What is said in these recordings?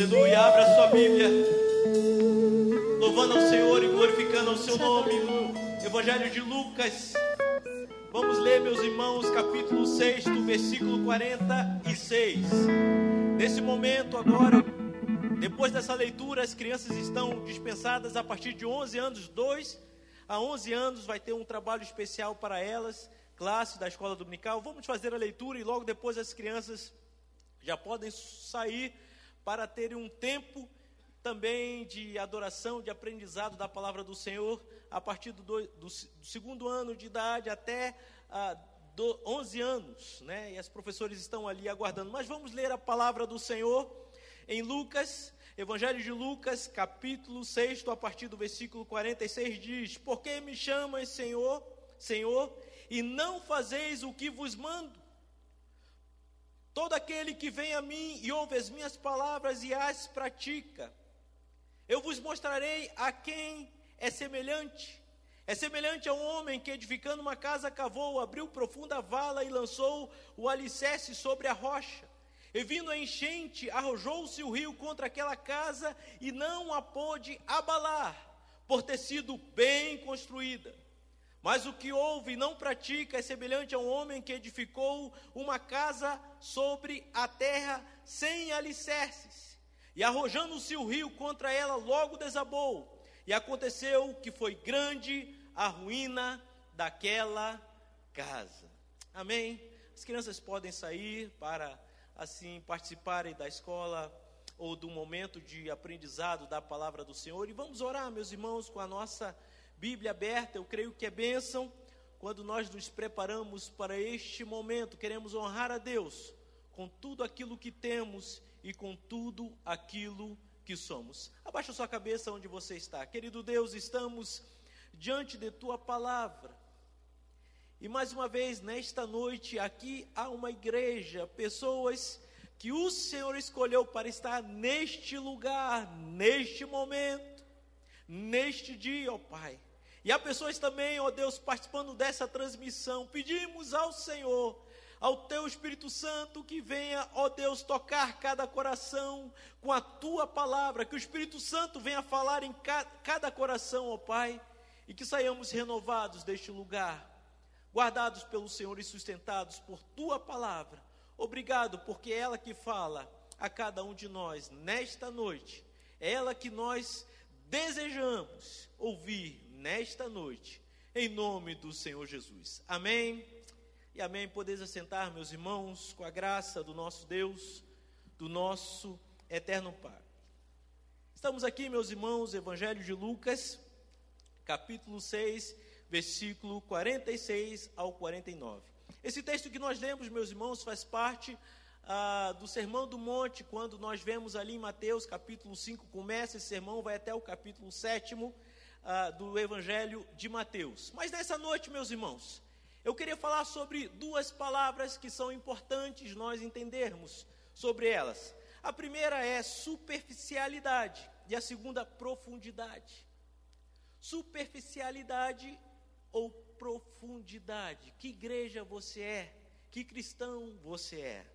Aleluia, abra sua Bíblia. Louvando ao Senhor e glorificando ao seu nome no Evangelho de Lucas. Vamos ler, meus irmãos, capítulo 6, do versículo 46. Nesse momento, agora, depois dessa leitura, as crianças estão dispensadas a partir de 11 anos, 2 a 11 anos, vai ter um trabalho especial para elas, classe da escola dominical. Vamos fazer a leitura e logo depois as crianças já podem sair para terem um tempo também de adoração, de aprendizado da palavra do Senhor, a partir do, do, do segundo ano de idade até ah, do, 11 anos, né? E as professores estão ali aguardando. Mas vamos ler a palavra do Senhor em Lucas, Evangelho de Lucas, capítulo 6, a partir do versículo 46, diz: Por que me chamas, Senhor, Senhor, e não fazeis o que vos mando? Todo aquele que vem a mim e ouve as minhas palavras e as pratica, eu vos mostrarei a quem é semelhante. É semelhante a um homem que, edificando uma casa, cavou, abriu profunda vala e lançou o alicerce sobre a rocha. E vindo a enchente, arrojou-se o rio contra aquela casa e não a pôde abalar, por ter sido bem construída. Mas o que ouve e não pratica é semelhante a um homem que edificou uma casa sobre a terra sem alicerces. E arrojando-se o rio contra ela, logo desabou. E aconteceu que foi grande a ruína daquela casa. Amém? As crianças podem sair para assim participarem da escola ou do momento de aprendizado da palavra do Senhor. E vamos orar, meus irmãos, com a nossa Bíblia aberta, eu creio que é bênção quando nós nos preparamos para este momento, queremos honrar a Deus com tudo aquilo que temos e com tudo aquilo que somos. Abaixa sua cabeça onde você está. Querido Deus, estamos diante de tua palavra. E mais uma vez, nesta noite, aqui há uma igreja, pessoas que o Senhor escolheu para estar neste lugar, neste momento, neste dia, ó Pai. E há pessoas também, ó Deus, participando dessa transmissão. Pedimos ao Senhor, ao Teu Espírito Santo, que venha, ó Deus, tocar cada coração com a Tua palavra. Que o Espírito Santo venha falar em cada coração, ó Pai. E que saiamos renovados deste lugar, guardados pelo Senhor e sustentados por Tua palavra. Obrigado, porque é ela que fala a cada um de nós nesta noite. É ela que nós desejamos ouvir nesta noite, em nome do Senhor Jesus. Amém. E amém. Podeis assentar, meus irmãos, com a graça do nosso Deus, do nosso eterno Pai. Estamos aqui, meus irmãos, Evangelho de Lucas, capítulo 6, versículo 46 ao 49. Esse texto que nós lemos, meus irmãos, faz parte ah, do Sermão do Monte, quando nós vemos ali em Mateus capítulo 5, começa esse sermão, vai até o capítulo 7 ah, do Evangelho de Mateus. Mas nessa noite, meus irmãos, eu queria falar sobre duas palavras que são importantes nós entendermos sobre elas. A primeira é superficialidade e a segunda, profundidade. Superficialidade ou profundidade? Que igreja você é? Que cristão você é?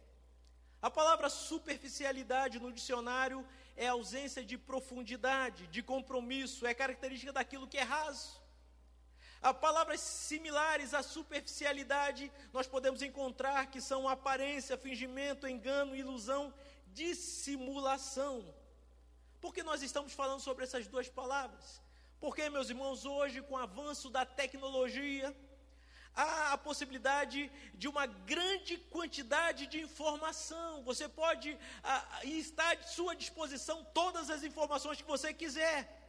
A palavra superficialidade no dicionário é ausência de profundidade, de compromisso, é característica daquilo que é raso. Há palavras similares à superficialidade, nós podemos encontrar que são aparência, fingimento, engano, ilusão, dissimulação. Por que nós estamos falando sobre essas duas palavras? Porque, meus irmãos, hoje, com o avanço da tecnologia, há a possibilidade de uma grande quantidade de informação. Você pode ah, estar à sua disposição todas as informações que você quiser.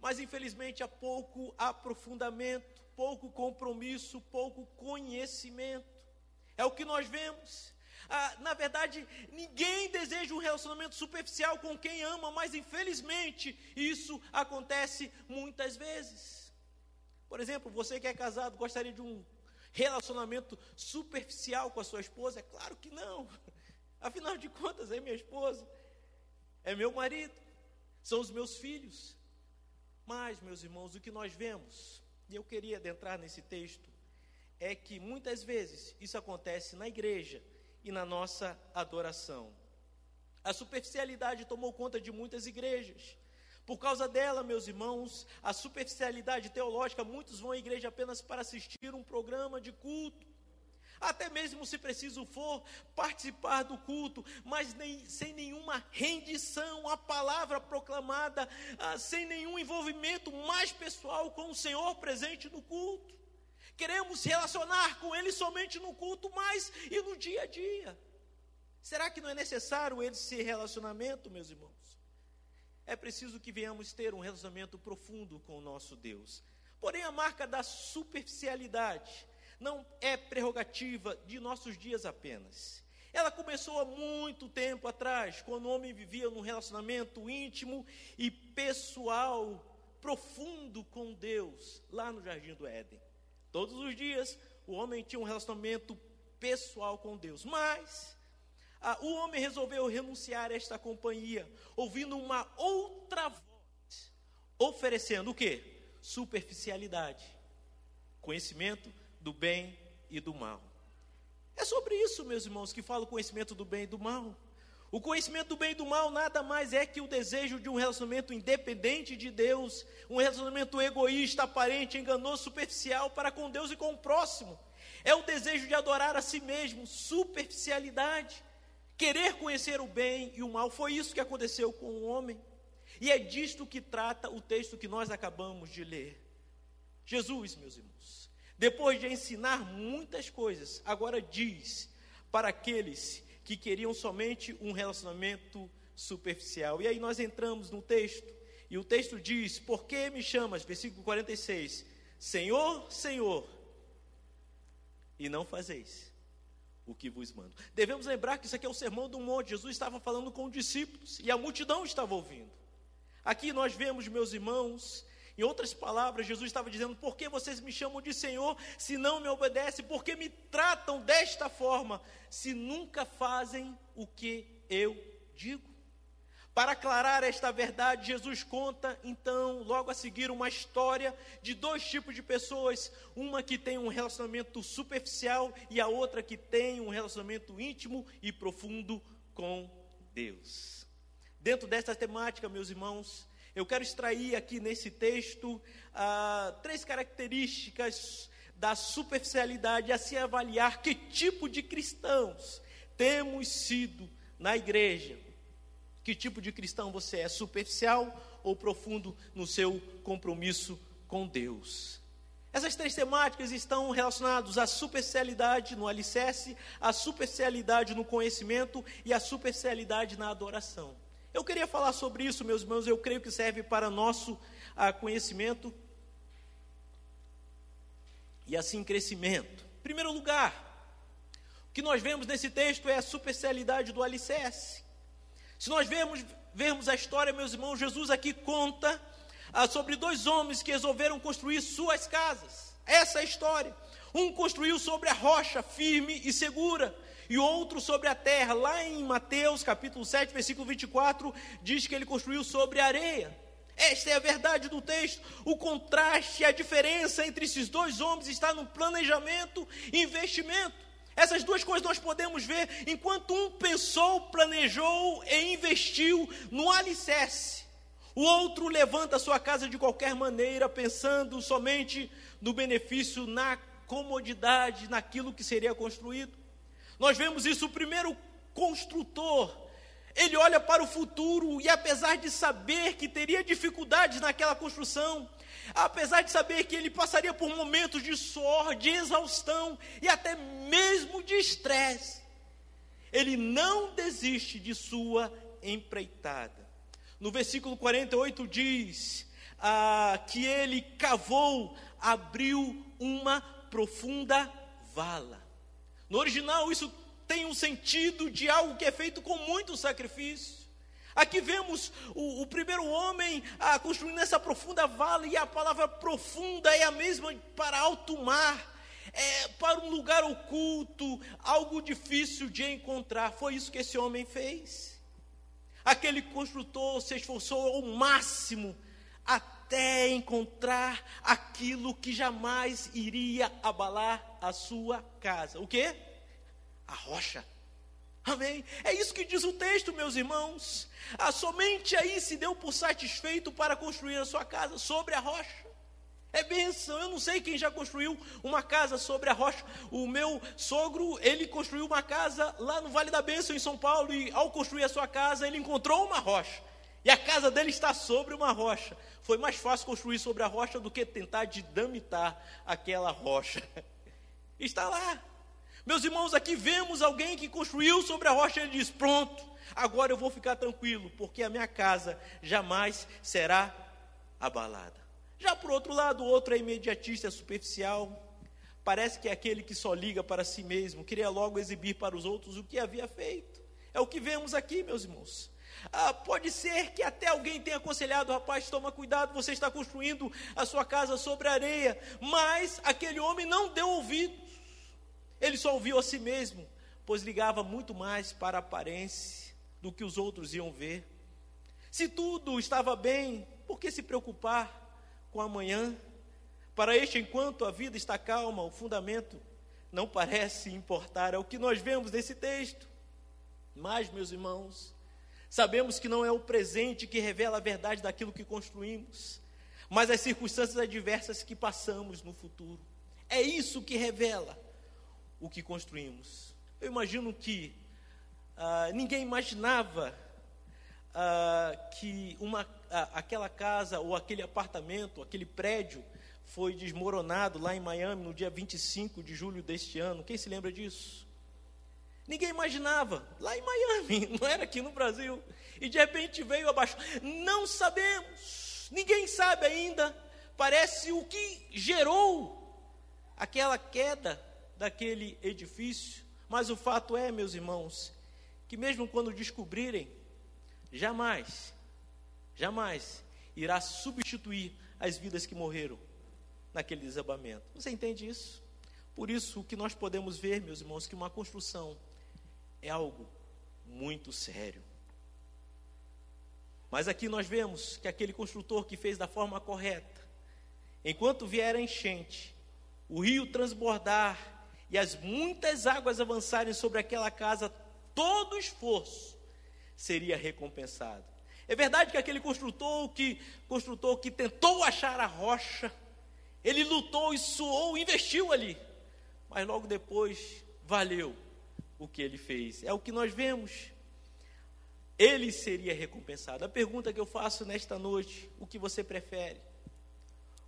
Mas infelizmente há pouco aprofundamento, pouco compromisso, pouco conhecimento. É o que nós vemos. Ah, na verdade, ninguém deseja um relacionamento superficial com quem ama, mas infelizmente isso acontece muitas vezes. Por exemplo, você que é casado gostaria de um relacionamento superficial com a sua esposa? É claro que não. Afinal de contas, é minha esposa, é meu marido, são os meus filhos. Mas, meus irmãos, o que nós vemos, e eu queria adentrar nesse texto, é que muitas vezes isso acontece na igreja e na nossa adoração. A superficialidade tomou conta de muitas igrejas. Por causa dela, meus irmãos, a superficialidade teológica, muitos vão à igreja apenas para assistir um programa de culto. Até mesmo se preciso for participar do culto, mas nem, sem nenhuma rendição à palavra proclamada, ah, sem nenhum envolvimento mais pessoal com o Senhor presente no culto. Queremos relacionar com Ele somente no culto, mas e no dia a dia. Será que não é necessário esse relacionamento, meus irmãos? É preciso que venhamos ter um relacionamento profundo com o nosso Deus. Porém, a marca da superficialidade não é prerrogativa de nossos dias apenas. Ela começou há muito tempo atrás, quando o homem vivia num relacionamento íntimo e pessoal, profundo com Deus, lá no jardim do Éden. Todos os dias, o homem tinha um relacionamento pessoal com Deus, mas ah, o homem resolveu renunciar a esta companhia, ouvindo uma outra voz, oferecendo o que? Superficialidade, conhecimento do bem e do mal. É sobre isso, meus irmãos, que fala o conhecimento do bem e do mal. O conhecimento do bem e do mal nada mais é que o desejo de um relacionamento independente de Deus, um relacionamento egoísta, aparente, enganoso, superficial para com Deus e com o próximo. É o desejo de adorar a si mesmo, superficialidade querer conhecer o bem e o mal. Foi isso que aconteceu com o homem. E é disto que trata o texto que nós acabamos de ler. Jesus, meus irmãos, depois de ensinar muitas coisas, agora diz para aqueles que queriam somente um relacionamento superficial. E aí nós entramos no texto, e o texto diz: Por que me chamas? Versículo 46: Senhor, Senhor, e não fazeis o que vos mando. Devemos lembrar que isso aqui é o sermão do monte. Jesus estava falando com os discípulos e a multidão estava ouvindo. Aqui nós vemos, meus irmãos, em outras palavras, Jesus estava dizendo: Por que vocês me chamam de Senhor se não me obedecem? Por que me tratam desta forma se nunca fazem o que eu digo? Para aclarar esta verdade, Jesus conta então, logo a seguir, uma história de dois tipos de pessoas: uma que tem um relacionamento superficial e a outra que tem um relacionamento íntimo e profundo com Deus. Dentro dessa temática, meus irmãos, eu quero extrair aqui nesse texto ah, três características da superficialidade, a se avaliar que tipo de cristãos temos sido na igreja que tipo de cristão você é? Superficial ou profundo no seu compromisso com Deus? Essas três temáticas estão relacionadas à superficialidade no alicerce, à superficialidade no conhecimento e à superficialidade na adoração. Eu queria falar sobre isso, meus irmãos, eu creio que serve para nosso ah, conhecimento e assim crescimento. Em primeiro lugar, o que nós vemos nesse texto é a superficialidade do alicerce. Se nós vemos, vermos a história, meus irmãos, Jesus aqui conta ah, sobre dois homens que resolveram construir suas casas. Essa é a história. Um construiu sobre a rocha firme e segura, e outro sobre a terra. Lá em Mateus capítulo 7, versículo 24, diz que ele construiu sobre areia. Esta é a verdade do texto. O contraste, a diferença entre esses dois homens está no planejamento e investimento. Essas duas coisas nós podemos ver enquanto um pensou, planejou e investiu no alicerce. O outro levanta sua casa de qualquer maneira, pensando somente no benefício, na comodidade, naquilo que seria construído. Nós vemos isso, o primeiro construtor, ele olha para o futuro e, apesar de saber que teria dificuldades naquela construção, apesar de saber que ele passaria por momentos de suor, de exaustão e até mesmo de estresse, ele não desiste de sua empreitada. No versículo 48 diz ah, que ele cavou, abriu uma profunda vala. No original, isso tem um sentido de algo que é feito com muito sacrifício. Aqui vemos o, o primeiro homem ah, construindo essa profunda vala, e a palavra profunda é a mesma para alto mar, é, para um lugar oculto, algo difícil de encontrar. Foi isso que esse homem fez. Aquele construtor se esforçou ao máximo até encontrar aquilo que jamais iria abalar a sua casa. O que? A rocha. Amém? É isso que diz o texto, meus irmãos. Ah, somente aí se deu por satisfeito para construir a sua casa sobre a rocha. É bênção. Eu não sei quem já construiu uma casa sobre a rocha. O meu sogro, ele construiu uma casa lá no Vale da Bênção, em São Paulo, e ao construir a sua casa, ele encontrou uma rocha. E a casa dele está sobre uma rocha. Foi mais fácil construir sobre a rocha do que tentar dinamitar aquela rocha. Está lá. Meus irmãos, aqui vemos alguém que construiu sobre a rocha e diz: Pronto, agora eu vou ficar tranquilo, porque a minha casa jamais será abalada. Já por outro lado, o outro é imediatista, é superficial. Parece que é aquele que só liga para si mesmo, queria logo exibir para os outros o que havia feito. É o que vemos aqui, meus irmãos. Ah, pode ser que até alguém tenha aconselhado, rapaz, toma cuidado, você está construindo a sua casa sobre areia. Mas aquele homem não deu ouvidos. Ele só ouviu a si mesmo, pois ligava muito mais para a aparência do que os outros iam ver. Se tudo estava bem, por que se preocupar? com amanhã. Para este, enquanto a vida está calma, o fundamento não parece importar. É o que nós vemos nesse texto. Mas, meus irmãos, sabemos que não é o presente que revela a verdade daquilo que construímos, mas as circunstâncias adversas que passamos no futuro. É isso que revela o que construímos. Eu imagino que ah, ninguém imaginava ah, que uma, ah, aquela casa ou aquele apartamento, aquele prédio foi desmoronado lá em Miami no dia 25 de julho deste ano. Quem se lembra disso? Ninguém imaginava, lá em Miami, não era aqui no Brasil. E de repente veio abaixo. Não sabemos, ninguém sabe ainda. Parece o que gerou aquela queda daquele edifício. Mas o fato é, meus irmãos, que mesmo quando descobrirem, jamais, jamais irá substituir as vidas que morreram naquele desabamento. Você entende isso? Por isso, o que nós podemos ver, meus irmãos, que uma construção é algo muito sério. Mas aqui nós vemos que aquele construtor que fez da forma correta, enquanto vier a enchente, o rio transbordar e as muitas águas avançarem sobre aquela casa, todo esforço seria recompensado. É verdade que aquele construtor que construtor que tentou achar a rocha, ele lutou e suou, investiu ali, mas logo depois valeu o que ele fez. É o que nós vemos. Ele seria recompensado. A pergunta que eu faço nesta noite: o que você prefere?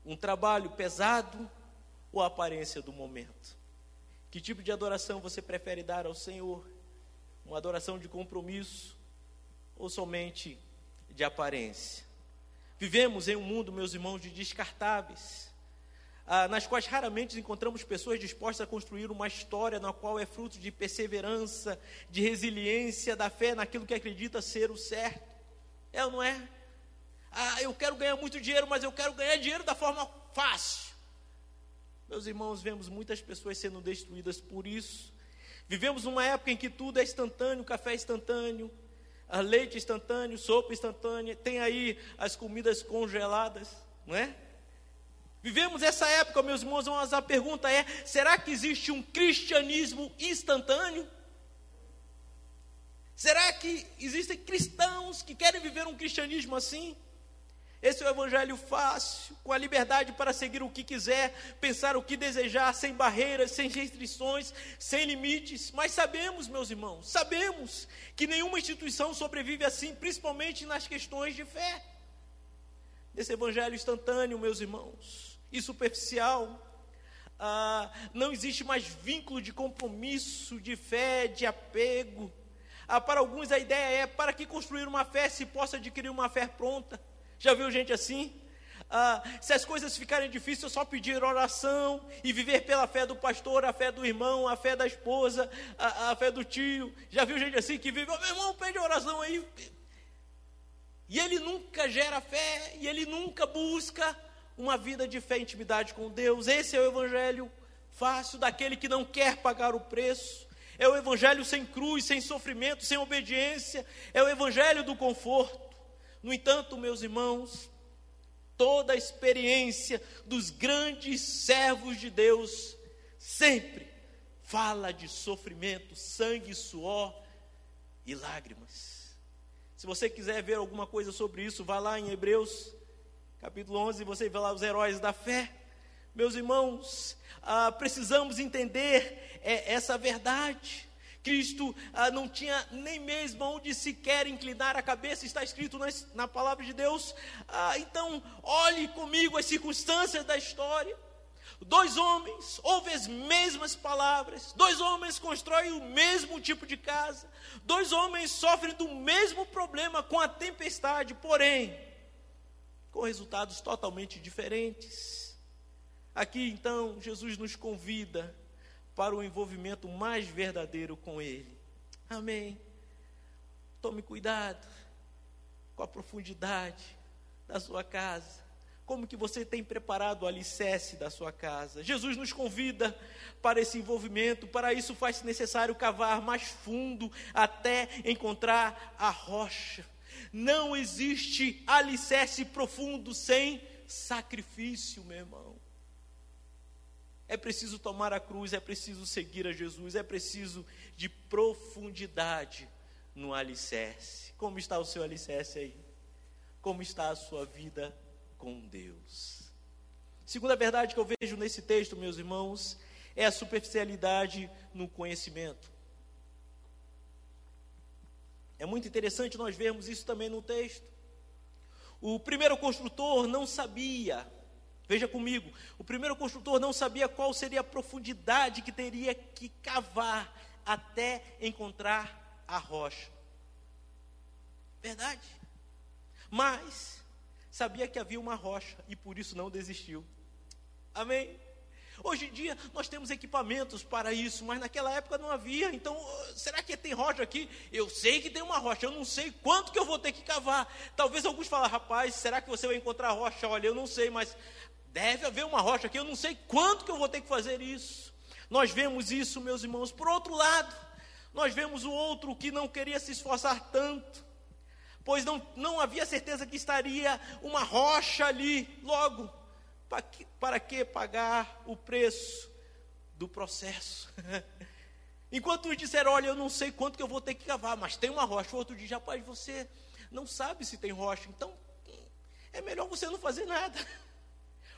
Um trabalho pesado ou a aparência do momento? Que tipo de adoração você prefere dar ao Senhor? Uma adoração de compromisso ou somente de aparência? Vivemos em um mundo, meus irmãos, de descartáveis, ah, nas quais raramente encontramos pessoas dispostas a construir uma história na qual é fruto de perseverança, de resiliência, da fé naquilo que acredita ser o certo. É ou não é? Ah, eu quero ganhar muito dinheiro, mas eu quero ganhar dinheiro da forma fácil. Meus irmãos, vemos muitas pessoas sendo destruídas por isso. Vivemos numa época em que tudo é instantâneo, café é instantâneo, leite instantâneo, sopa instantânea, tem aí as comidas congeladas, não é? Vivemos essa época, meus irmãos, mas a pergunta é: será que existe um cristianismo instantâneo? Será que existem cristãos que querem viver um cristianismo assim? Esse é o evangelho fácil, com a liberdade para seguir o que quiser, pensar o que desejar, sem barreiras, sem restrições, sem limites. Mas sabemos, meus irmãos, sabemos que nenhuma instituição sobrevive assim, principalmente nas questões de fé. Esse evangelho instantâneo, meus irmãos, e superficial, ah, não existe mais vínculo de compromisso, de fé, de apego. Ah, para alguns a ideia é para que construir uma fé se possa adquirir uma fé pronta. Já viu gente assim? Ah, se as coisas ficarem difíceis, é só pedir oração e viver pela fé do pastor, a fé do irmão, a fé da esposa, a, a fé do tio. Já viu gente assim que vive, oh, meu irmão, pede oração aí. E ele nunca gera fé, e ele nunca busca uma vida de fé e intimidade com Deus. Esse é o evangelho fácil daquele que não quer pagar o preço. É o evangelho sem cruz, sem sofrimento, sem obediência. É o evangelho do conforto. No entanto, meus irmãos, toda a experiência dos grandes servos de Deus sempre fala de sofrimento, sangue suor, e lágrimas. Se você quiser ver alguma coisa sobre isso, vá lá em Hebreus, capítulo 11, você vê lá os heróis da fé. Meus irmãos, ah, precisamos entender é, essa verdade. Cristo ah, não tinha nem mesmo onde sequer inclinar a cabeça, está escrito na, na palavra de Deus. Ah, então, olhe comigo as circunstâncias da história. Dois homens ouvem as mesmas palavras, dois homens constroem o mesmo tipo de casa, dois homens sofrem do mesmo problema com a tempestade, porém, com resultados totalmente diferentes. Aqui então, Jesus nos convida para o envolvimento mais verdadeiro com Ele. Amém. Tome cuidado com a profundidade da sua casa. Como que você tem preparado o alicerce da sua casa? Jesus nos convida para esse envolvimento, para isso faz necessário cavar mais fundo até encontrar a rocha. Não existe alicerce profundo sem sacrifício, meu irmão. É preciso tomar a cruz, é preciso seguir a Jesus, é preciso de profundidade no alicerce. Como está o seu alicerce aí? Como está a sua vida com Deus? Segunda verdade que eu vejo nesse texto, meus irmãos, é a superficialidade no conhecimento. É muito interessante nós vermos isso também no texto. O primeiro construtor não sabia Veja comigo, o primeiro construtor não sabia qual seria a profundidade que teria que cavar até encontrar a rocha. Verdade. Mas sabia que havia uma rocha e por isso não desistiu. Amém? Hoje em dia nós temos equipamentos para isso, mas naquela época não havia. Então, será que tem rocha aqui? Eu sei que tem uma rocha, eu não sei quanto que eu vou ter que cavar. Talvez alguns falem, rapaz, será que você vai encontrar rocha? Olha, eu não sei, mas Deve haver uma rocha aqui, eu não sei quanto que eu vou ter que fazer isso. Nós vemos isso, meus irmãos. Por outro lado, nós vemos o outro que não queria se esforçar tanto, pois não, não havia certeza que estaria uma rocha ali, logo, para que, para que pagar o preço do processo? Enquanto uns disseram, olha, eu não sei quanto que eu vou ter que cavar, mas tem uma rocha. O outro diz, rapaz, você não sabe se tem rocha, então é melhor você não fazer nada.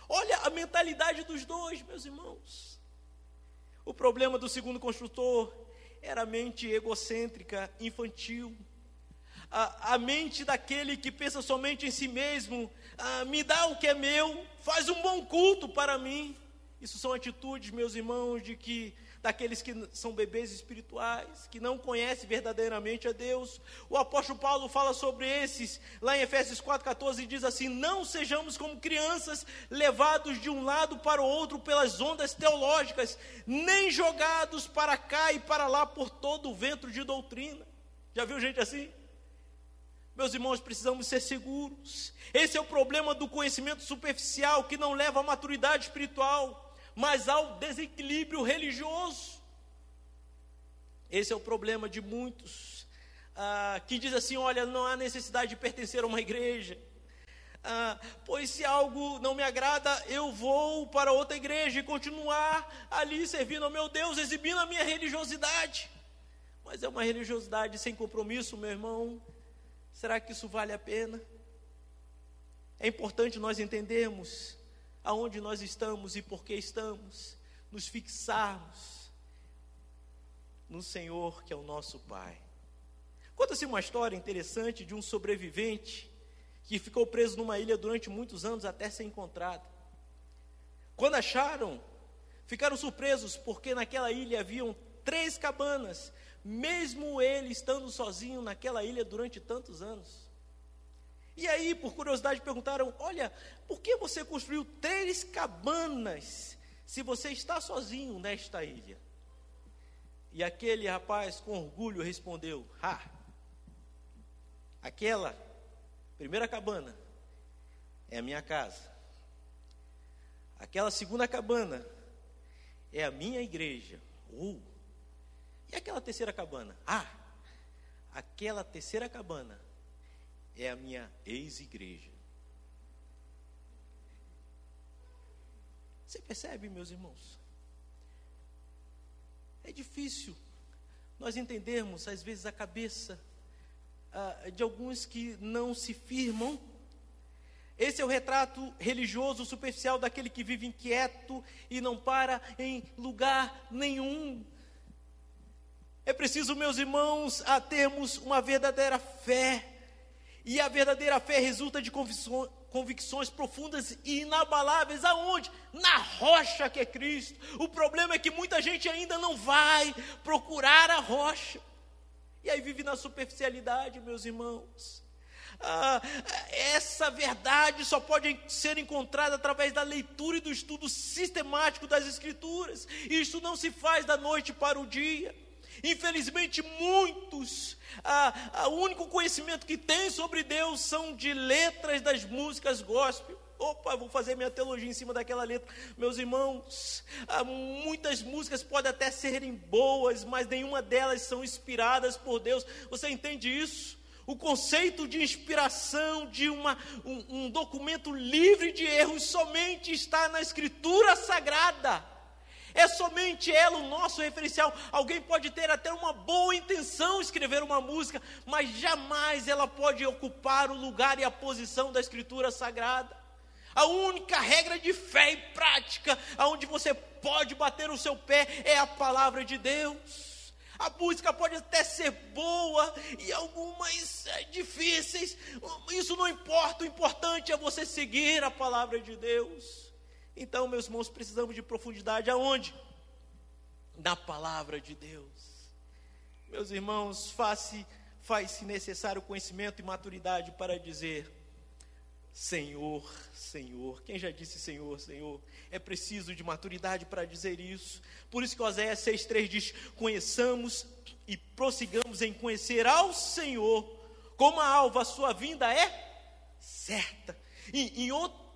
Olha a mentalidade dos dois, meus irmãos. O problema do segundo construtor era a mente egocêntrica, infantil. A, a mente daquele que pensa somente em si mesmo, ah, me dá o que é meu, faz um bom culto para mim. Isso são atitudes, meus irmãos, de que daqueles que são bebês espirituais, que não conhecem verdadeiramente a Deus. O apóstolo Paulo fala sobre esses, lá em Efésios 4,14, diz assim: Não sejamos como crianças, levados de um lado para o outro pelas ondas teológicas, nem jogados para cá e para lá por todo o vento de doutrina. Já viu gente assim? Meus irmãos, precisamos ser seguros. Esse é o problema do conhecimento superficial que não leva à maturidade espiritual mas ao desequilíbrio religioso. Esse é o problema de muitos ah, que diz assim: olha, não há necessidade de pertencer a uma igreja. Ah, pois se algo não me agrada, eu vou para outra igreja e continuar ali servindo ao meu Deus, exibindo a minha religiosidade. Mas é uma religiosidade sem compromisso, meu irmão. Será que isso vale a pena? É importante nós entendermos aonde nós estamos e por que estamos, nos fixarmos no Senhor que é o nosso Pai. Conta-se uma história interessante de um sobrevivente que ficou preso numa ilha durante muitos anos até ser encontrado. Quando acharam, ficaram surpresos porque naquela ilha haviam três cabanas, mesmo ele estando sozinho naquela ilha durante tantos anos. E aí, por curiosidade, perguntaram: Olha, por que você construiu três cabanas se você está sozinho nesta ilha? E aquele rapaz, com orgulho, respondeu: Ah, aquela primeira cabana é a minha casa, aquela segunda cabana é a minha igreja. Uh, e aquela terceira cabana? Ah, aquela terceira cabana é a minha ex-igreja. Você percebe, meus irmãos? É difícil nós entendemos, às vezes, a cabeça ah, de alguns que não se firmam. Esse é o retrato religioso superficial daquele que vive inquieto e não para em lugar nenhum. É preciso, meus irmãos, a termos uma verdadeira fé. E a verdadeira fé resulta de convicções profundas e inabaláveis. Aonde? Na rocha que é Cristo. O problema é que muita gente ainda não vai procurar a rocha. E aí vive na superficialidade, meus irmãos. Ah, essa verdade só pode ser encontrada através da leitura e do estudo sistemático das Escrituras. Isso não se faz da noite para o dia. Infelizmente, muitos, ah, ah, o único conhecimento que têm sobre Deus são de letras das músicas gospel. Opa, vou fazer minha teologia em cima daquela letra. Meus irmãos, ah, muitas músicas podem até serem boas, mas nenhuma delas são inspiradas por Deus. Você entende isso? O conceito de inspiração de uma, um, um documento livre de erros somente está na Escritura Sagrada. É somente ela o nosso referencial. Alguém pode ter até uma boa intenção escrever uma música, mas jamais ela pode ocupar o lugar e a posição da Escritura Sagrada. A única regra de fé e prática, aonde você pode bater o seu pé, é a palavra de Deus. A música pode até ser boa e algumas é, difíceis, isso não importa, o importante é você seguir a palavra de Deus. Então, meus irmãos, precisamos de profundidade aonde? Na palavra de Deus. Meus irmãos, faz-se faz necessário conhecimento e maturidade para dizer: Senhor, Senhor. Quem já disse Senhor, Senhor? É preciso de maturidade para dizer isso. Por isso que Oséias 6,3 diz: Conheçamos e prossigamos em conhecer ao Senhor, como a alva, a sua vinda é certa. E, em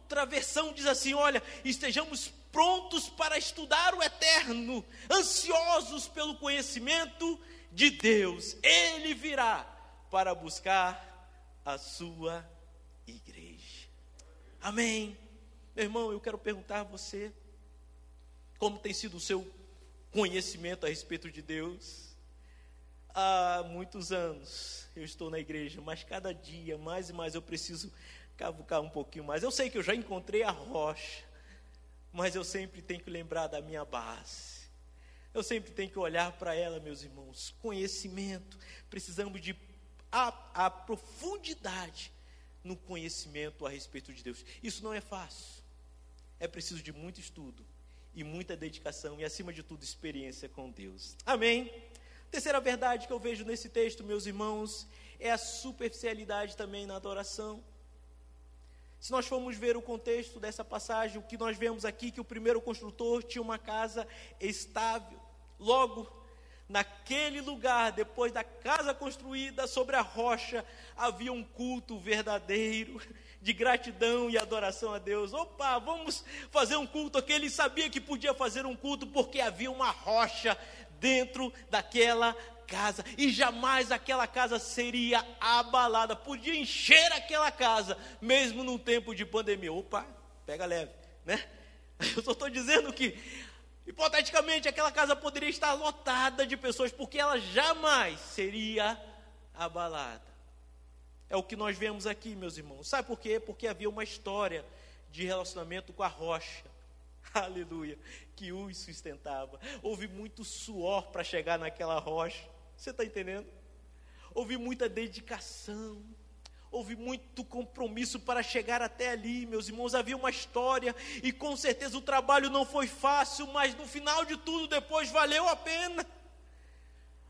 outra versão diz assim: Olha, estejamos prontos para estudar o eterno, ansiosos pelo conhecimento de Deus. Ele virá para buscar a sua igreja. Amém. Meu irmão, eu quero perguntar a você: como tem sido o seu conhecimento a respeito de Deus? Há muitos anos eu estou na igreja, mas cada dia mais e mais eu preciso cavucar um pouquinho mais. Eu sei que eu já encontrei a rocha, mas eu sempre tenho que lembrar da minha base. Eu sempre tenho que olhar para ela, meus irmãos. Conhecimento, precisamos de a, a profundidade no conhecimento a respeito de Deus. Isso não é fácil. É preciso de muito estudo e muita dedicação e, acima de tudo, experiência com Deus. Amém? Terceira verdade que eu vejo nesse texto, meus irmãos, é a superficialidade também na adoração. Se nós formos ver o contexto dessa passagem, o que nós vemos aqui que o primeiro construtor tinha uma casa estável. Logo, naquele lugar, depois da casa construída sobre a rocha, havia um culto verdadeiro de gratidão e adoração a Deus. Opa, vamos fazer um culto aqui. Ele sabia que podia fazer um culto porque havia uma rocha dentro daquela casa e jamais aquela casa seria abalada. Podia encher aquela casa, mesmo num tempo de pandemia. Opa, pega leve, né? Eu só estou dizendo que Hipoteticamente, aquela casa poderia estar lotada de pessoas, porque ela jamais seria abalada. É o que nós vemos aqui, meus irmãos. Sabe por quê? Porque havia uma história de relacionamento com a rocha. Aleluia. Que os sustentava. Houve muito suor para chegar naquela rocha. Você está entendendo? Houve muita dedicação Houve muito compromisso para chegar até ali, meus irmãos. Havia uma história e com certeza o trabalho não foi fácil, mas no final de tudo, depois valeu a pena.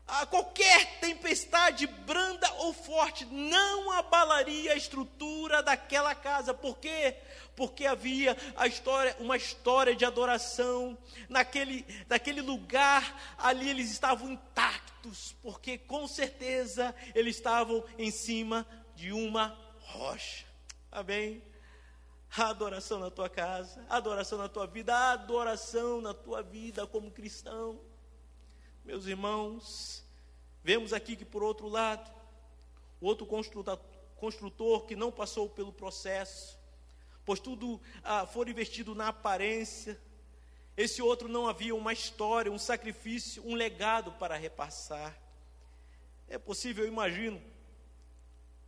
A qualquer tempestade branda ou forte não abalaria a estrutura daquela casa. Por quê? Porque havia a história, uma história de adoração naquele, naquele lugar. Ali eles estavam intactos, porque com certeza eles estavam em cima de uma rocha. Amém? A adoração na tua casa, a adoração na tua vida, a adoração na tua vida como cristão. Meus irmãos, vemos aqui que por outro lado, o outro construtor, que não passou pelo processo, pois tudo ah, investido na aparência, Esse outro não havia uma história, um sacrifício, um legado para repassar. É possível, eu imagino,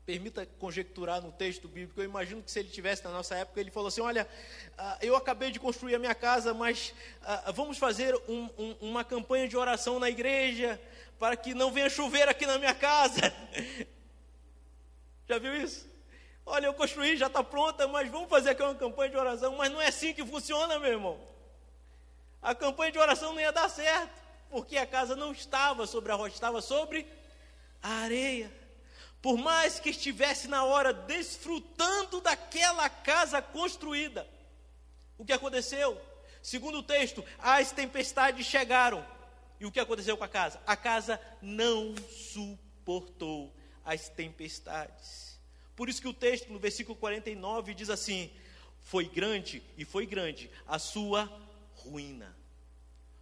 permita conjecturar no texto bíblico, eu imagino que se ele tivesse na nossa época, ele falou assim: Olha, ah, eu acabei de construir a minha casa, mas ah, vamos fazer um, um, uma campanha de oração na igreja para que não venha chover aqui na minha casa. Já viu isso? Olha, eu construí, já está pronta, mas vamos fazer aqui uma campanha de oração. Mas não é assim que funciona, meu irmão. A campanha de oração não ia dar certo, porque a casa não estava sobre a rocha, estava sobre a areia. Por mais que estivesse na hora desfrutando daquela casa construída, o que aconteceu? Segundo o texto, as tempestades chegaram. E o que aconteceu com a casa? A casa não suportou as tempestades. Por isso que o texto, no versículo 49, diz assim: Foi grande e foi grande a sua ruína.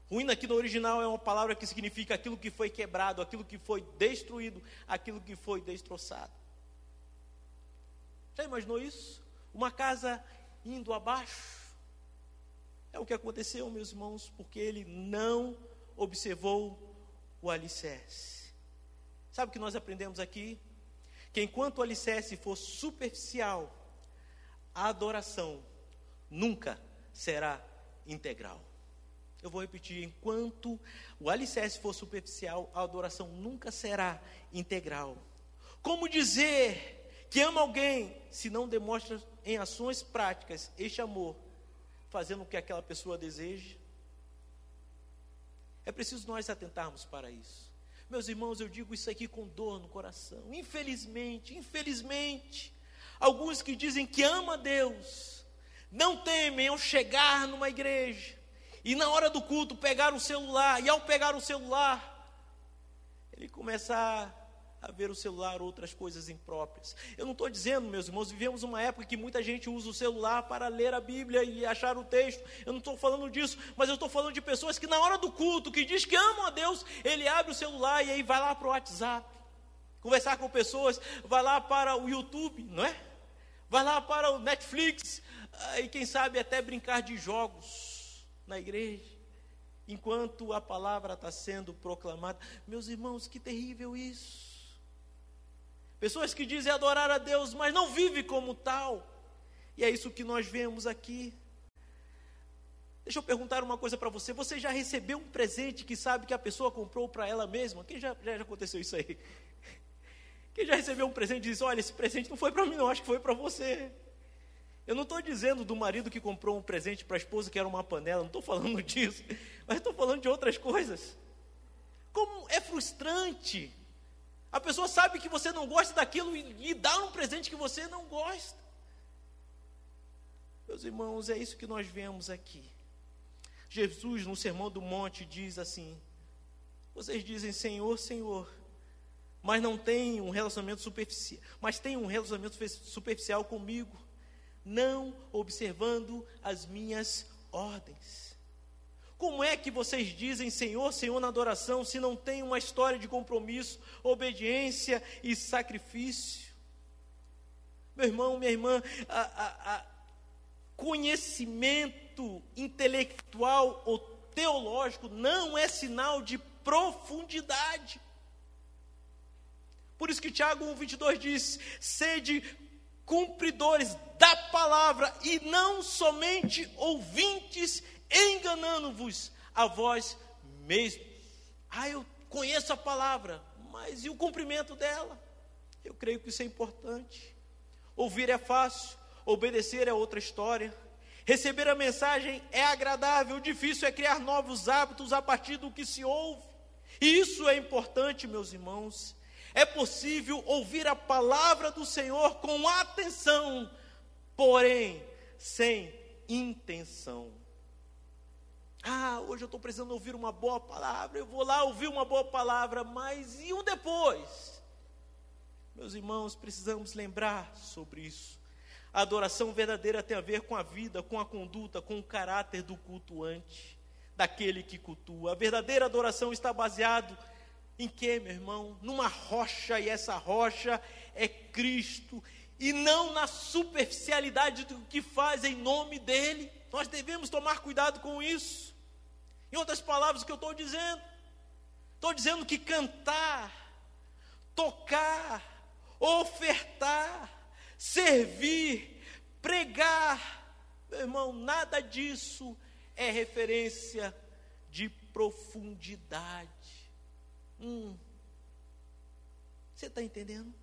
Ruína aqui no original é uma palavra que significa aquilo que foi quebrado, aquilo que foi destruído, aquilo que foi destroçado. Já imaginou isso? Uma casa indo abaixo. É o que aconteceu, meus irmãos, porque ele não observou o alicerce. Sabe o que nós aprendemos aqui? Que enquanto o alicerce for superficial, a adoração nunca será integral. Eu vou repetir: enquanto o alicerce for superficial, a adoração nunca será integral. Como dizer que ama alguém se não demonstra em ações práticas este amor, fazendo o que aquela pessoa deseja? É preciso nós atentarmos para isso. Meus irmãos, eu digo isso aqui com dor no coração. Infelizmente, infelizmente, alguns que dizem que ama Deus, não temem ao chegar numa igreja, e na hora do culto pegar o celular, e ao pegar o celular, ele começa a, ver o celular outras coisas impróprias. Eu não estou dizendo, meus irmãos, vivemos uma época que muita gente usa o celular para ler a Bíblia e achar o texto. Eu não estou falando disso, mas eu estou falando de pessoas que na hora do culto, que diz que amam a Deus, ele abre o celular e aí vai lá para o WhatsApp, conversar com pessoas, vai lá para o YouTube, não é? Vai lá para o Netflix, e quem sabe até brincar de jogos na igreja, enquanto a palavra está sendo proclamada. Meus irmãos, que terrível isso. Pessoas que dizem adorar a Deus, mas não vivem como tal. E é isso que nós vemos aqui. Deixa eu perguntar uma coisa para você. Você já recebeu um presente que sabe que a pessoa comprou para ela mesma? Quem já, já, aconteceu isso aí? Quem já recebeu um presente diz: Olha, esse presente não foi para mim, não, acho que foi para você. Eu não estou dizendo do marido que comprou um presente para a esposa que era uma panela, não estou falando disso, mas estou falando de outras coisas. Como é frustrante. A pessoa sabe que você não gosta daquilo e lhe dá um presente que você não gosta. Meus irmãos, é isso que nós vemos aqui. Jesus, no Sermão do Monte, diz assim: Vocês dizem Senhor, Senhor, mas não tem um relacionamento superficial, mas tem um relacionamento superficial comigo não observando as minhas ordens. Como é que vocês dizem Senhor, Senhor na adoração, se não tem uma história de compromisso, obediência e sacrifício? Meu irmão, minha irmã, a, a, a conhecimento intelectual ou teológico não é sinal de profundidade. Por isso que Tiago 1,22 diz: sede cumpridores da palavra e não somente ouvintes, enganando-vos a vós mesmos. Ah, eu conheço a palavra, mas e o cumprimento dela? Eu creio que isso é importante. Ouvir é fácil, obedecer é outra história. Receber a mensagem é agradável, difícil é criar novos hábitos a partir do que se ouve. E isso é importante, meus irmãos. É possível ouvir a palavra do Senhor com atenção, porém sem intenção. Ah, hoje eu estou precisando ouvir uma boa palavra, eu vou lá ouvir uma boa palavra, mas e o depois? Meus irmãos, precisamos lembrar sobre isso. A adoração verdadeira tem a ver com a vida, com a conduta, com o caráter do cultuante, daquele que cultua. A verdadeira adoração está baseada em que, meu irmão? Numa rocha, e essa rocha é Cristo, e não na superficialidade do que faz em nome dele. Nós devemos tomar cuidado com isso. Em outras palavras, o que eu estou dizendo? Estou dizendo que cantar, tocar, ofertar, servir, pregar, meu irmão, nada disso é referência de profundidade. Hum. Você está entendendo?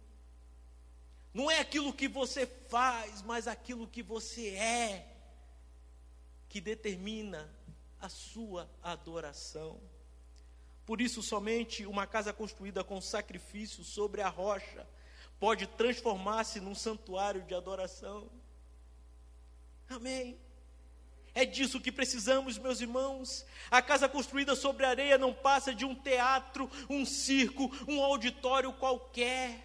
Não é aquilo que você faz, mas aquilo que você é, que determina a sua adoração. Por isso, somente uma casa construída com sacrifício sobre a rocha pode transformar-se num santuário de adoração. Amém. É disso que precisamos, meus irmãos. A casa construída sobre areia não passa de um teatro, um circo, um auditório qualquer.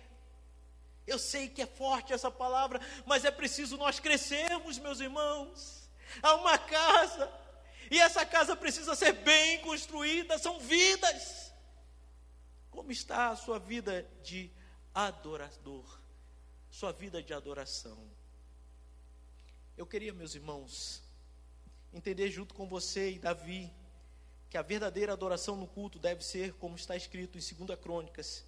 Eu sei que é forte essa palavra, mas é preciso nós crescermos, meus irmãos. Há uma casa, e essa casa precisa ser bem construída, são vidas. Como está a sua vida de adorador? Sua vida de adoração? Eu queria, meus irmãos, entender junto com você e Davi que a verdadeira adoração no culto deve ser como está escrito em 2 Crônicas,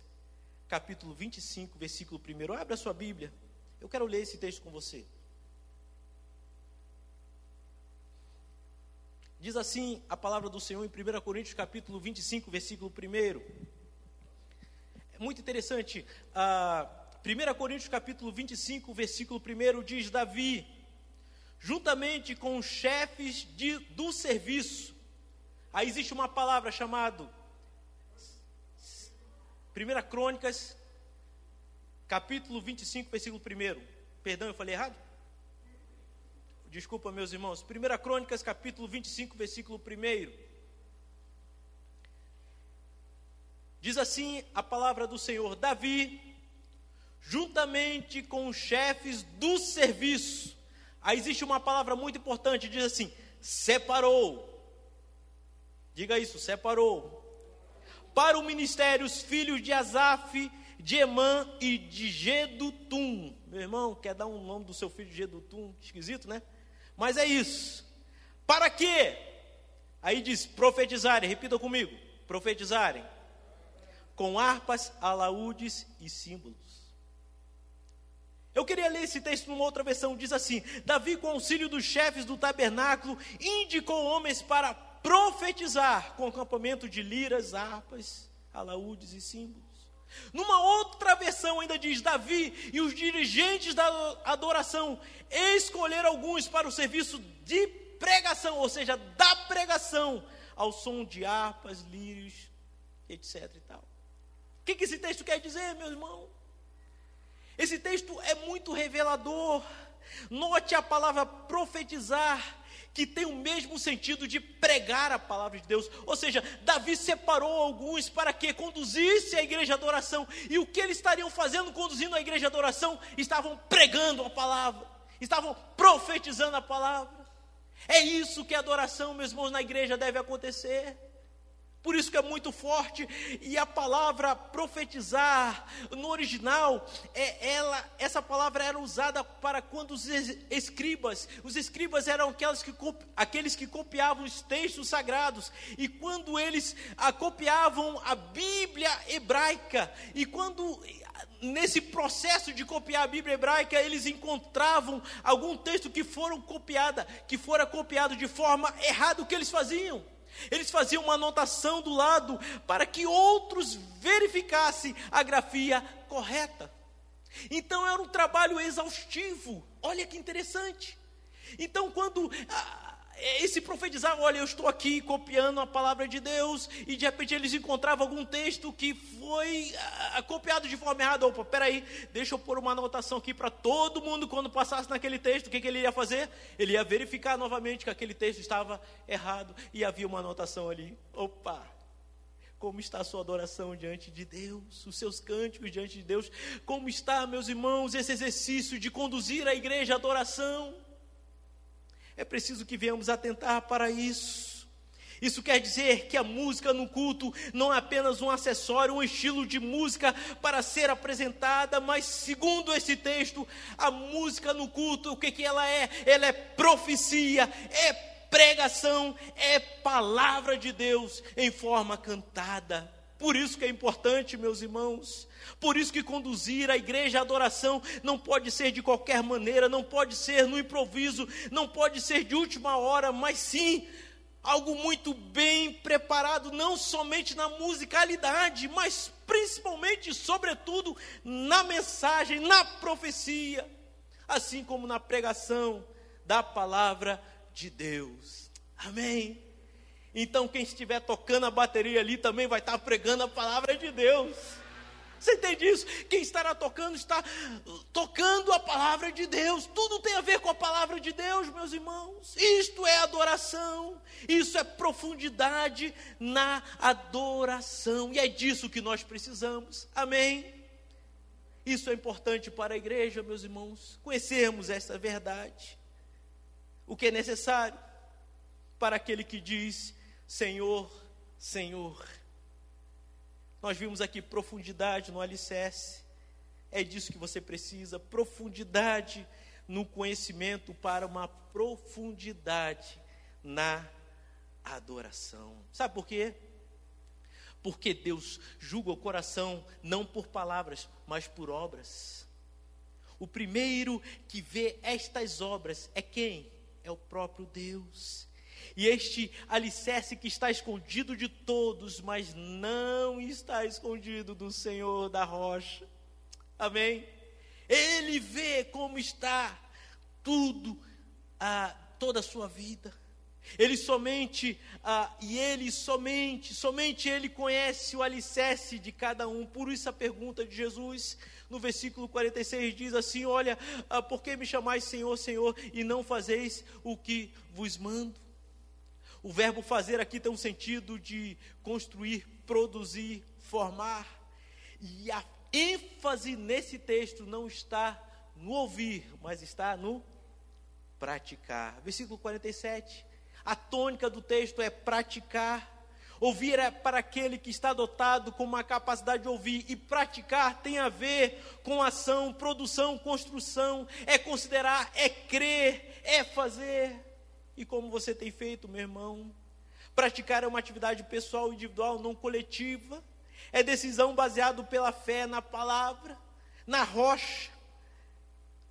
capítulo 25, versículo 1. Abra a sua Bíblia. Eu quero ler esse texto com você. Diz assim a palavra do Senhor em 1 Coríntios capítulo 25, versículo 1. É muito interessante. Ah, 1 Coríntios capítulo 25, versículo 1 diz Davi, juntamente com os chefes de, do serviço. Aí existe uma palavra chamada Primeira Crônicas, capítulo 25, versículo 1. Perdão, eu falei errado? Desculpa, meus irmãos. Primeira Crônicas, capítulo 25, versículo 1. Diz assim a palavra do Senhor: Davi, juntamente com os chefes do serviço. Aí existe uma palavra muito importante, diz assim: separou. Diga isso, separou para o ministério os filhos de Asaf, de Emã e de Gedutum. Meu irmão, quer dar um nome do seu filho de Gedutum? Esquisito, né? Mas é isso. Para quê? Aí diz: profetizarem, repita comigo: profetizarem. Com harpas, alaúdes e símbolos. Eu queria ler esse texto numa outra versão, diz assim: Davi, com auxílio dos chefes do tabernáculo, indicou homens para profetizar com acampamento de liras, harpas, alaúdes e símbolos. Numa outra versão ainda diz: Davi e os dirigentes da adoração escolheram alguns para o serviço de pregação, ou seja, da pregação, ao som de harpas, lírios, etc. E tal. O que, que esse texto quer dizer, meu irmão? Esse texto é muito revelador. Note a palavra profetizar que tem o mesmo sentido de pregar a palavra de Deus. Ou seja, Davi separou alguns para que conduzisse a igreja de adoração. E o que eles estariam fazendo conduzindo a igreja de adoração? Estavam pregando a palavra, estavam profetizando a palavra. É isso que a adoração, meus irmãos, na igreja deve acontecer. Por isso que é muito forte e a palavra profetizar no original é ela essa palavra era usada para quando os escribas, os escribas eram aqueles que aqueles que copiavam os textos sagrados e quando eles a, copiavam a Bíblia hebraica e quando nesse processo de copiar a Bíblia hebraica, eles encontravam algum texto que foram copiada, que fora copiado de forma errada, o que eles faziam? Eles faziam uma anotação do lado para que outros verificassem a grafia correta. Então era um trabalho exaustivo. Olha que interessante. Então, quando ah, esse profetizar, olha, eu estou aqui copiando a palavra de Deus, e de repente eles encontravam algum texto que foi ah, copiado de forma errada. Opa, peraí, deixa eu pôr uma anotação aqui para todo mundo, quando passasse naquele texto, o que, que ele ia fazer? Ele ia verificar novamente que aquele texto estava errado, e havia uma anotação ali. Opa, como está a sua adoração diante de Deus, os seus cânticos diante de Deus, como está, meus irmãos, esse exercício de conduzir a igreja à adoração. É preciso que venhamos atentar para isso. Isso quer dizer que a música no culto não é apenas um acessório, um estilo de música para ser apresentada, mas segundo esse texto, a música no culto, o que, que ela é? Ela é profecia, é Pregação é palavra de Deus em forma cantada. Por isso que é importante, meus irmãos. Por isso que conduzir a igreja à adoração não pode ser de qualquer maneira, não pode ser no improviso, não pode ser de última hora, mas sim algo muito bem preparado, não somente na musicalidade, mas principalmente, sobretudo, na mensagem, na profecia, assim como na pregação da palavra de Deus. Amém. Então, quem estiver tocando a bateria ali também vai estar pregando a palavra de Deus. Você entende isso? Quem estará tocando está tocando a palavra de Deus. Tudo tem a ver com a palavra de Deus, meus irmãos. Isto é adoração. Isso é profundidade na adoração. E é disso que nós precisamos. Amém. Isso é importante para a igreja, meus irmãos, conhecermos essa verdade. O que é necessário para aquele que diz: Senhor, Senhor. Nós vimos aqui profundidade no alicerce. É disso que você precisa, profundidade no conhecimento para uma profundidade na adoração. Sabe por quê? Porque Deus julga o coração não por palavras, mas por obras. O primeiro que vê estas obras é quem? É o próprio Deus. E este alicerce que está escondido de todos, mas não está escondido do Senhor da rocha. Amém? Ele vê como está tudo, a, toda a sua vida. Ele somente, ah, e ele somente, somente ele conhece o alicerce de cada um. Por isso a pergunta de Jesus, no versículo 46, diz assim: Olha, ah, por que me chamais Senhor, Senhor, e não fazeis o que vos mando? O verbo fazer aqui tem um sentido de construir, produzir, formar. E a ênfase nesse texto não está no ouvir, mas está no praticar. Versículo 47. A tônica do texto é praticar. Ouvir é para aquele que está dotado com uma capacidade de ouvir, e praticar tem a ver com ação, produção, construção, é considerar, é crer, é fazer. E como você tem feito, meu irmão? Praticar é uma atividade pessoal, individual, não coletiva. É decisão baseada pela fé na palavra, na rocha.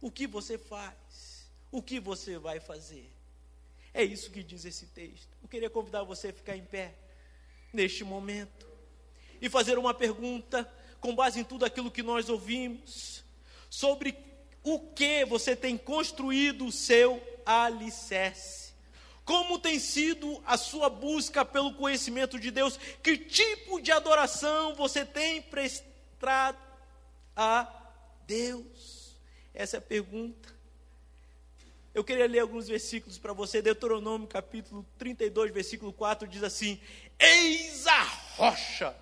O que você faz? O que você vai fazer? É isso que diz esse texto. Eu queria convidar você a ficar em pé neste momento e fazer uma pergunta com base em tudo aquilo que nós ouvimos sobre o que você tem construído o seu alicerce. Como tem sido a sua busca pelo conhecimento de Deus? Que tipo de adoração você tem prestado a Deus? Essa é a pergunta. Eu queria ler alguns versículos para você. Deuteronômio capítulo 32, versículo 4 diz assim: Eis a rocha.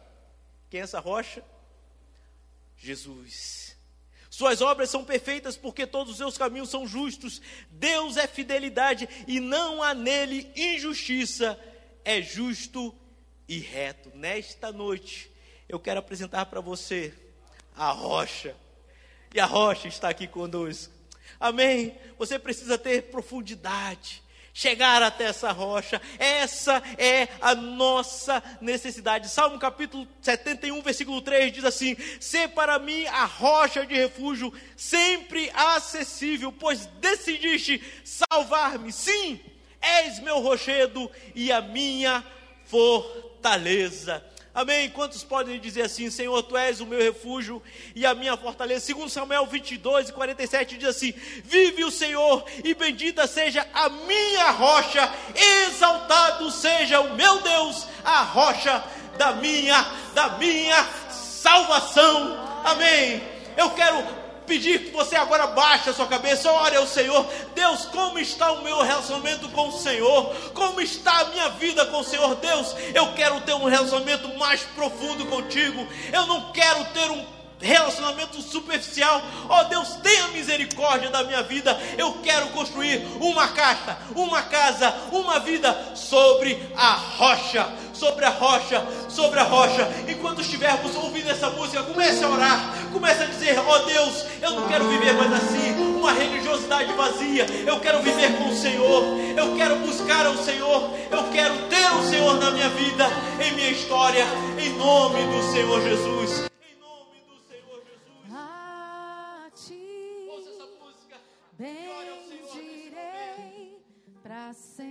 Quem é essa rocha? Jesus. Suas obras são perfeitas porque todos os seus caminhos são justos. Deus é fidelidade e não há nele injustiça. É justo e reto. Nesta noite, eu quero apresentar para você a rocha. E a rocha está aqui conosco. Amém? Você precisa ter profundidade chegar até essa rocha. Essa é a nossa necessidade. Salmo capítulo 71, versículo 3 diz assim: "Se para mim a rocha de refúgio, sempre acessível, pois decidiste salvar-me. Sim, és meu rochedo e a minha fortaleza." Amém? Quantos podem dizer assim, Senhor, Tu és o meu refúgio e a minha fortaleza? Segundo Samuel 22 e 47 diz assim: Vive o Senhor e bendita seja a minha rocha, exaltado seja o meu Deus, a rocha da minha, da minha salvação. Amém? Eu quero pedir que você agora baixe a sua cabeça, ore ao Senhor. Deus, como está o meu relacionamento com o Senhor? Como está a minha vida com o Senhor? Deus, eu quero ter um relacionamento mais profundo contigo. Eu não quero ter um relacionamento superficial. Ó oh, Deus, tenha misericórdia da minha vida. Eu quero construir uma casa, uma casa, uma vida sobre a rocha, sobre a rocha, sobre a rocha. Enquanto estivermos ouvindo essa música, comece a orar, comece a dizer: ó oh Deus, eu não quero viver mais assim, uma religiosidade vazia. Eu quero viver com o Senhor, eu quero buscar ao Senhor, eu quero ter o Senhor na minha vida, em minha história, em nome do Senhor Jesus. para sempre.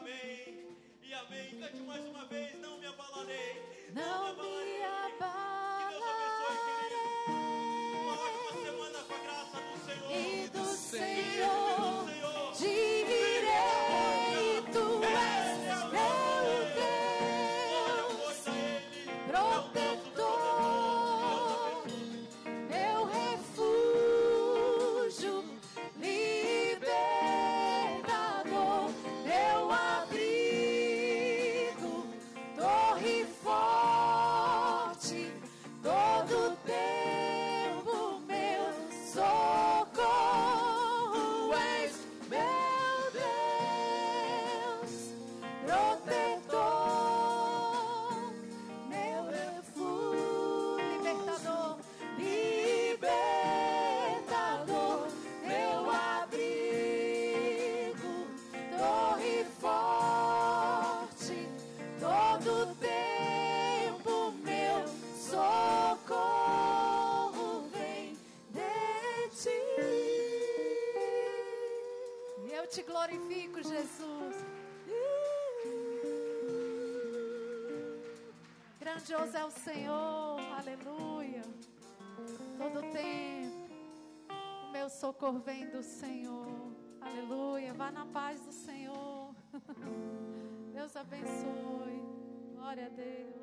amém. E amém. Cante mais uma socorro vem do Senhor. Aleluia. Vá na paz do Senhor. Deus abençoe. Glória a Deus.